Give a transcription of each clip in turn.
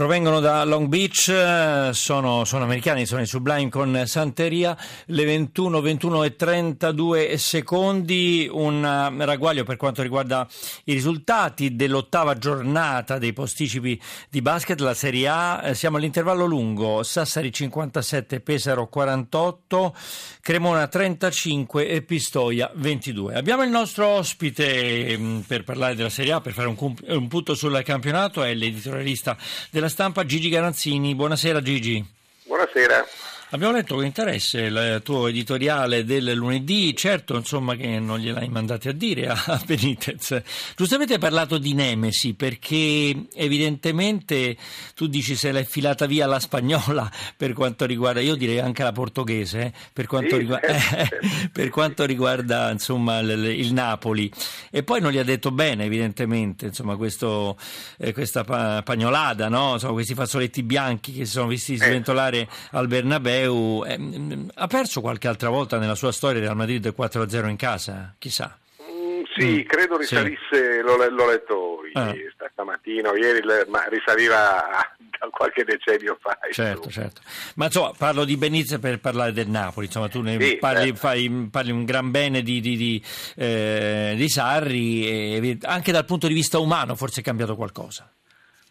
Provengono da Long Beach, sono, sono americani, sono in Sublime con Santeria, le 21, 21 e 32 secondi, un ragguaglio per quanto riguarda i risultati dell'ottava giornata dei posticipi di basket, la Serie A, eh, siamo all'intervallo lungo, Sassari 57, Pesaro 48, Cremona 35 e Pistoia 22. Abbiamo il nostro ospite mm, per parlare della Serie A, per fare un, un punto sul campionato, è l'editorialista della stampa Gigi Garanzini. Buonasera Gigi. Buonasera. Abbiamo letto con interesse il tuo editoriale del lunedì, certo insomma che non gliel'hai mandati a dire a Benitez. Giustamente hai parlato di Nemesi perché evidentemente tu dici se l'è filata via la spagnola per quanto riguarda, io direi anche la portoghese, eh, per, quanto sì, riguarda, eh, per quanto riguarda insomma, il, il, Napoli. E poi non gli ha detto bene evidentemente insomma, questo, eh, questa pagnolada, no? insomma, questi fazzoletti bianchi che si sono visti eh. sventolare al Bernabeu Bernabeu eh, ha perso qualche altra volta nella sua storia Real Madrid 4-0 in casa? Chissà. Mm, sì, mm, credo risalisse, sì. L'ho, l'ho, letto ieri, ah. stamattina, ieri, ma risaliva da qualche decennio fa. Certo, certo. Ma insomma, parlo di Benizia per parlare del Napoli, insomma, tu ne sì, parli, certo. fai, parli, un gran bene di, di, di, eh, di Sarri, e anche dal punto di vista umano forse è cambiato qualcosa.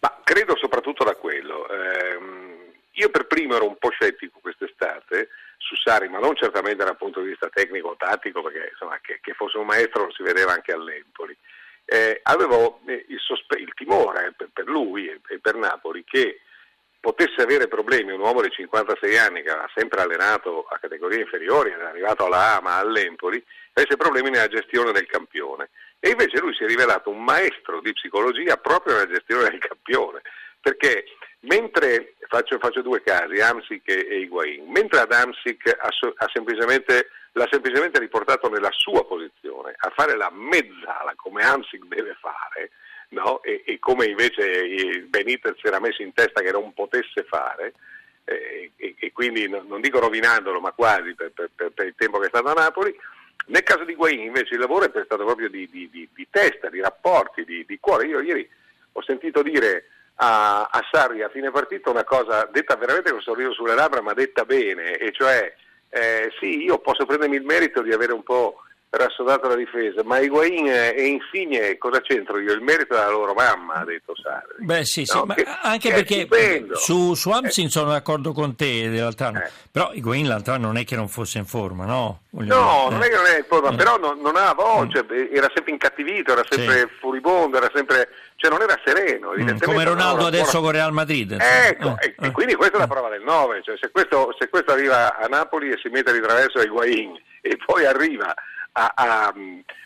Ma credo soprattutto da quello. Eh, io per primo ero un po' scettico quest'estate su Sari, ma non certamente dal punto di vista tecnico-tattico, perché insomma, che, che, fosse un maestro lo si vedeva anche all'Empoli. Eh, avevo eh, il, sospe- il, timore per, per lui e, per Napoli che potesse avere problemi un uomo di 56 anni che ha sempre allenato a categorie inferiori, è arrivato alla A ma all'Empoli, avesse problemi nella gestione del campione. E invece lui si è rivelato un maestro di psicologia proprio nella gestione del campione, perché Mentre, faccio, faccio due casi, Amsic e, e Higuain, mentre ad Amsic ha, ha semplicemente, l'ha semplicemente riportato nella sua posizione, a fare la mezzala come Amsic deve fare, no? e, e, come invece Benitez era messo in testa che non potesse fare, eh, e, e, quindi non dico rovinandolo, ma quasi per, per, per, per, il tempo che è stato a Napoli. Nel caso di Guain invece il lavoro è stato proprio di, di, di, di testa, di rapporti, di, cuore. Io ieri ho sentito dire a, a Sarri a fine partita una cosa detta veramente con sorriso sulle labbra, ma detta bene, e cioè eh, sì, io posso prendermi il merito di avere un po' rassodato la difesa, ma Higuain e Insigne cosa c'entro io? Il merito della loro mamma, ha detto Sarri. Beh sì, sì, no? che, anche perché su, su Amsin eh. sono d'accordo con te dell'altro anno, eh. però Higuain l'altro anno non è che non fosse in forma, no? Voglio no, dire. non è che non è in forma, eh. però non, non aveva voce, mm. era sempre incattivito, era sempre sì. furibondo, era sempre cioè non era sereno. Mm, come Ronaldo adesso buona... con Real Madrid. Ecco, eh, e, eh. quindi questa è la prova del 9, cioè, se, questo, se, questo, arriva a Napoli e si mette di traverso a Higuain e poi arriva a, a,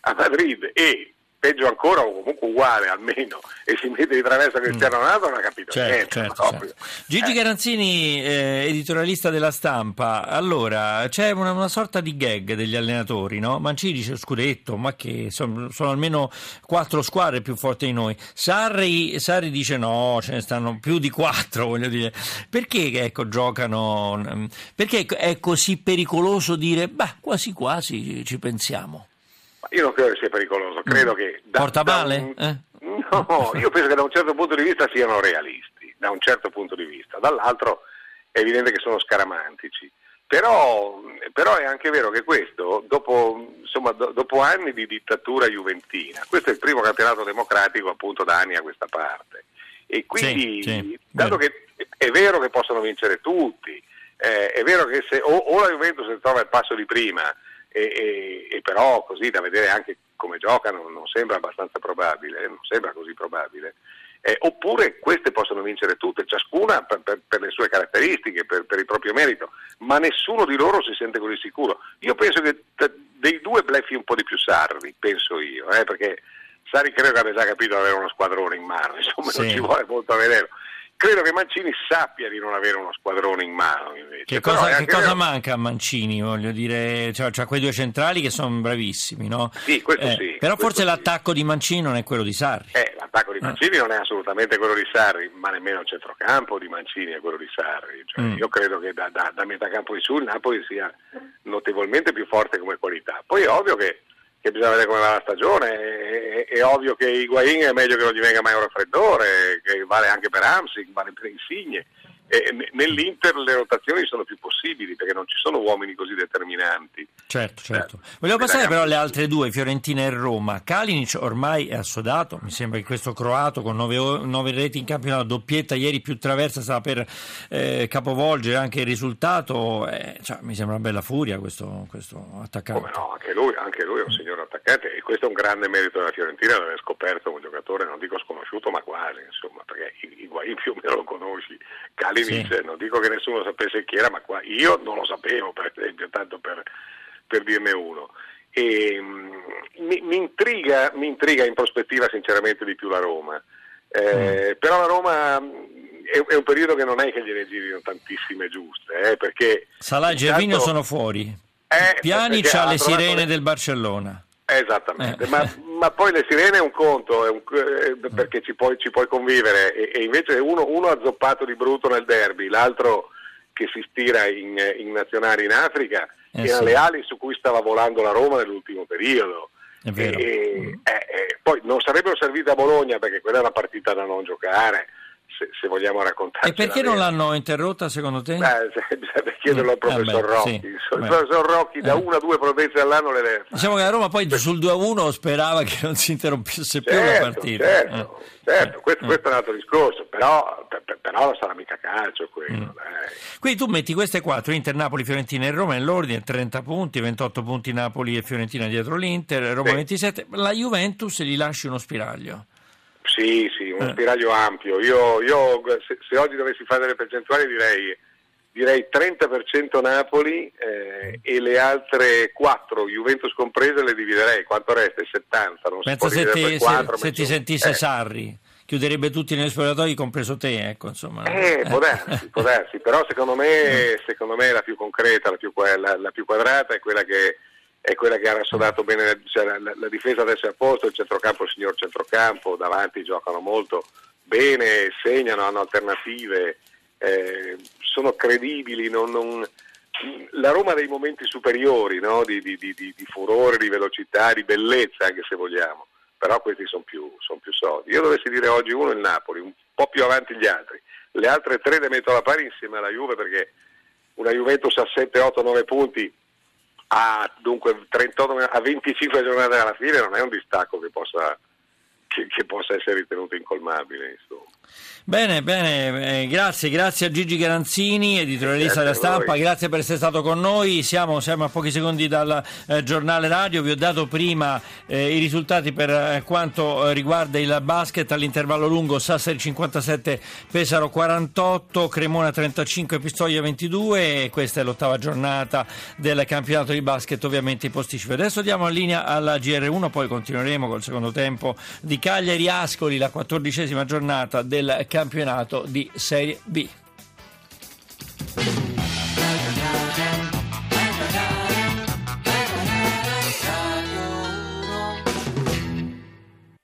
a Madrid e peggio ancora o comunque uguale almeno e si mette di traverso Cristiano mm. Ronaldo non ha capito certo, niente certo, certo. Gigi eh. Garanzini eh, editorialista della stampa allora c'è una, una, sorta di gag degli allenatori no? Mancini dice scudetto ma che sono, sono, almeno quattro squadre più forti di noi Sarri, Sarri, dice no ce ne stanno più di quattro voglio dire perché ecco giocano perché è così pericoloso dire beh quasi quasi ci pensiamo io non credo che sia pericoloso, credo mm. che... Da, Porta male? Un... Eh? No, io penso che da un certo punto di vista siano realisti, da un certo punto di vista, dall'altro è evidente che sono scaramantici. Però, però è anche vero che questo, dopo, insomma, do, dopo, anni di dittatura juventina, questo è il primo campionato democratico appunto da anni a questa parte. E quindi, sì, sì, dato vero. che è vero che possono vincere tutti, eh, è vero che se o, o la Juventus si trova al passo di prima e, e, e, però così da vedere anche come giocano non sembra abbastanza probabile, non sembra così probabile. Eh, oppure queste possono vincere tutte, ciascuna per, per, per le sue caratteristiche, per, per, il proprio merito, ma nessuno di loro si sente così sicuro. Io penso che t- dei due bleffi un po' di più Sarri, penso io, eh, perché Sarri credo che abbia già capito di avere uno squadrone in mano, insomma sì. non ci vuole molto a vederlo credo che Mancini sappia di non avere uno squadrone in mano invece. Che cosa, che cosa manca a Mancini? Voglio dire, cioè, c'ha quei due centrali che sono bravissimi, no? Sì, questo eh, sì. Però questo forse sì. l'attacco di Mancini non è quello di Sarri. Eh, l'attacco di eh. Mancini eh. non è assolutamente quello di Sarri, ma nemmeno il centrocampo di Mancini è quello di Sarri. Cioè, mm. Io credo che da, da, da metà campo in su il Napoli sia notevolmente più forte come qualità. Poi è ovvio che che bisogna vedere come va la stagione. È, è, ovvio che Higuain è meglio che non gli venga mai un raffreddore, che vale anche per Amsig, vale per Insigne. E nell'Inter le rotazioni sono più possibili perché non ci sono uomini così determinanti. Certo, certo. Eh, Volevo passare però alle altre due, Fiorentina e Roma. Kalinic ormai è assodato, mi sembra che questo croato con nove, nove reti in campionato, doppietta ieri più traversa, stava per eh, capovolgere anche il risultato. Eh, cioè, mi sembra una bella furia questo, questo attaccante. Come no, anche lui, anche lui è un signor attaccante e questo è un grande merito della Fiorentina, aver scoperto un giocatore, non dico sconosciuto, ma quasi, insomma, perché Higuain più o meno lo conosci. Kalinic Kalinic, sì. non dico che nessuno sapesse chi era, ma qua io non lo sapevo per esempio, tanto per, per dirne uno. E, um, mi, mi, intriga, mi, intriga, in prospettiva sinceramente di più la Roma, eh, mm. però la Roma è, è, un periodo che non è che gliene girino tantissime giuste, eh, perché... Salah e Gervinho sono fuori, eh, Piani ha le sirene le... del Barcellona. Esattamente, eh. ma, ma, poi le sirene è un conto, è un, eh, perché ci puoi, ci puoi convivere e, e, invece uno, uno ha zoppato di brutto nel derby, l'altro che si stira in, in nazionale in Africa, eh erano sì. le ali su cui stava volando la Roma nell'ultimo periodo. E, e, eh, poi non sarebbero servite a Bologna perché quella è una partita da non giocare se, se vogliamo raccontare. E perché non l'hanno interrotta secondo te? Eh, bisogna chiederlo al professor eh, Rocchi. Sì, il professor Rocchi da una o due provvedimenti all'anno le deve Diciamo che la Roma poi sul 2-1 sperava che non si interrompesse più certo, la partita. Certo, eh. certo. Questo, questo, è un altro discorso, però, per, però non sarà mica calcio quello. Mm. Quindi tu metti queste quattro, Inter, Napoli, Fiorentina e Roma nell'ordine, 30 punti, 28 punti Napoli e Fiorentina dietro l'Inter, Roma sì. 27, la Juventus gli lasci uno spiraglio. Sì, sì, un eh. spiraglio ampio. Io, io se, se, oggi dovessi fare delle percentuali direi, direi 30% Napoli eh, e le altre 4, Juventus comprese, le dividerei. Quanto resta? Il 70. Non Penso se, ti, 4, se, se ti sentisse eh. Sarri chiuderebbe tutti negli spogliatoi, compreso te, ecco, insomma. Eh, può darsi, può darsi, però secondo me, secondo me la più concreta, la più, la, la più quadrata è quella che è quella che ha rassodato bene, cioè la, la, difesa adesso è a posto, il centrocampo il signor centrocampo, davanti giocano molto bene, segnano, hanno alternative, eh, sono credibili, non, non, la Roma dei momenti superiori, no? di, di, di, di, furore, di velocità, di bellezza anche se vogliamo, però questi sono più, son più soldi. Io dovessi dire oggi uno il Napoli, un po' più avanti gli altri, le altre tre le metto alla pari insieme alla Juve perché una Juventus a 7, 8, 9 punti a, dunque, 38, a 25 giornate alla fine non è un distacco che possa, che, che possa essere ritenuto incolmabile. Insomma. Bene, bene, eh, grazie, grazie a Gigi Garanzini, editorialista della stampa, grazie per essere stato con noi, siamo, siamo a pochi secondi dal eh, giornale radio, vi ho dato prima eh, i risultati per eh, quanto eh, riguarda il basket. All'intervallo lungo, Sassari 57, Pesaro 48, Cremona 35, Pistoia 22 e questa è l'ottava giornata del campionato di basket, ovviamente in posticipo. Adesso diamo la linea alla GR1, poi continueremo col secondo tempo di Cagliari Ascoli, la quattordicesima giornata del campionato di Serie B.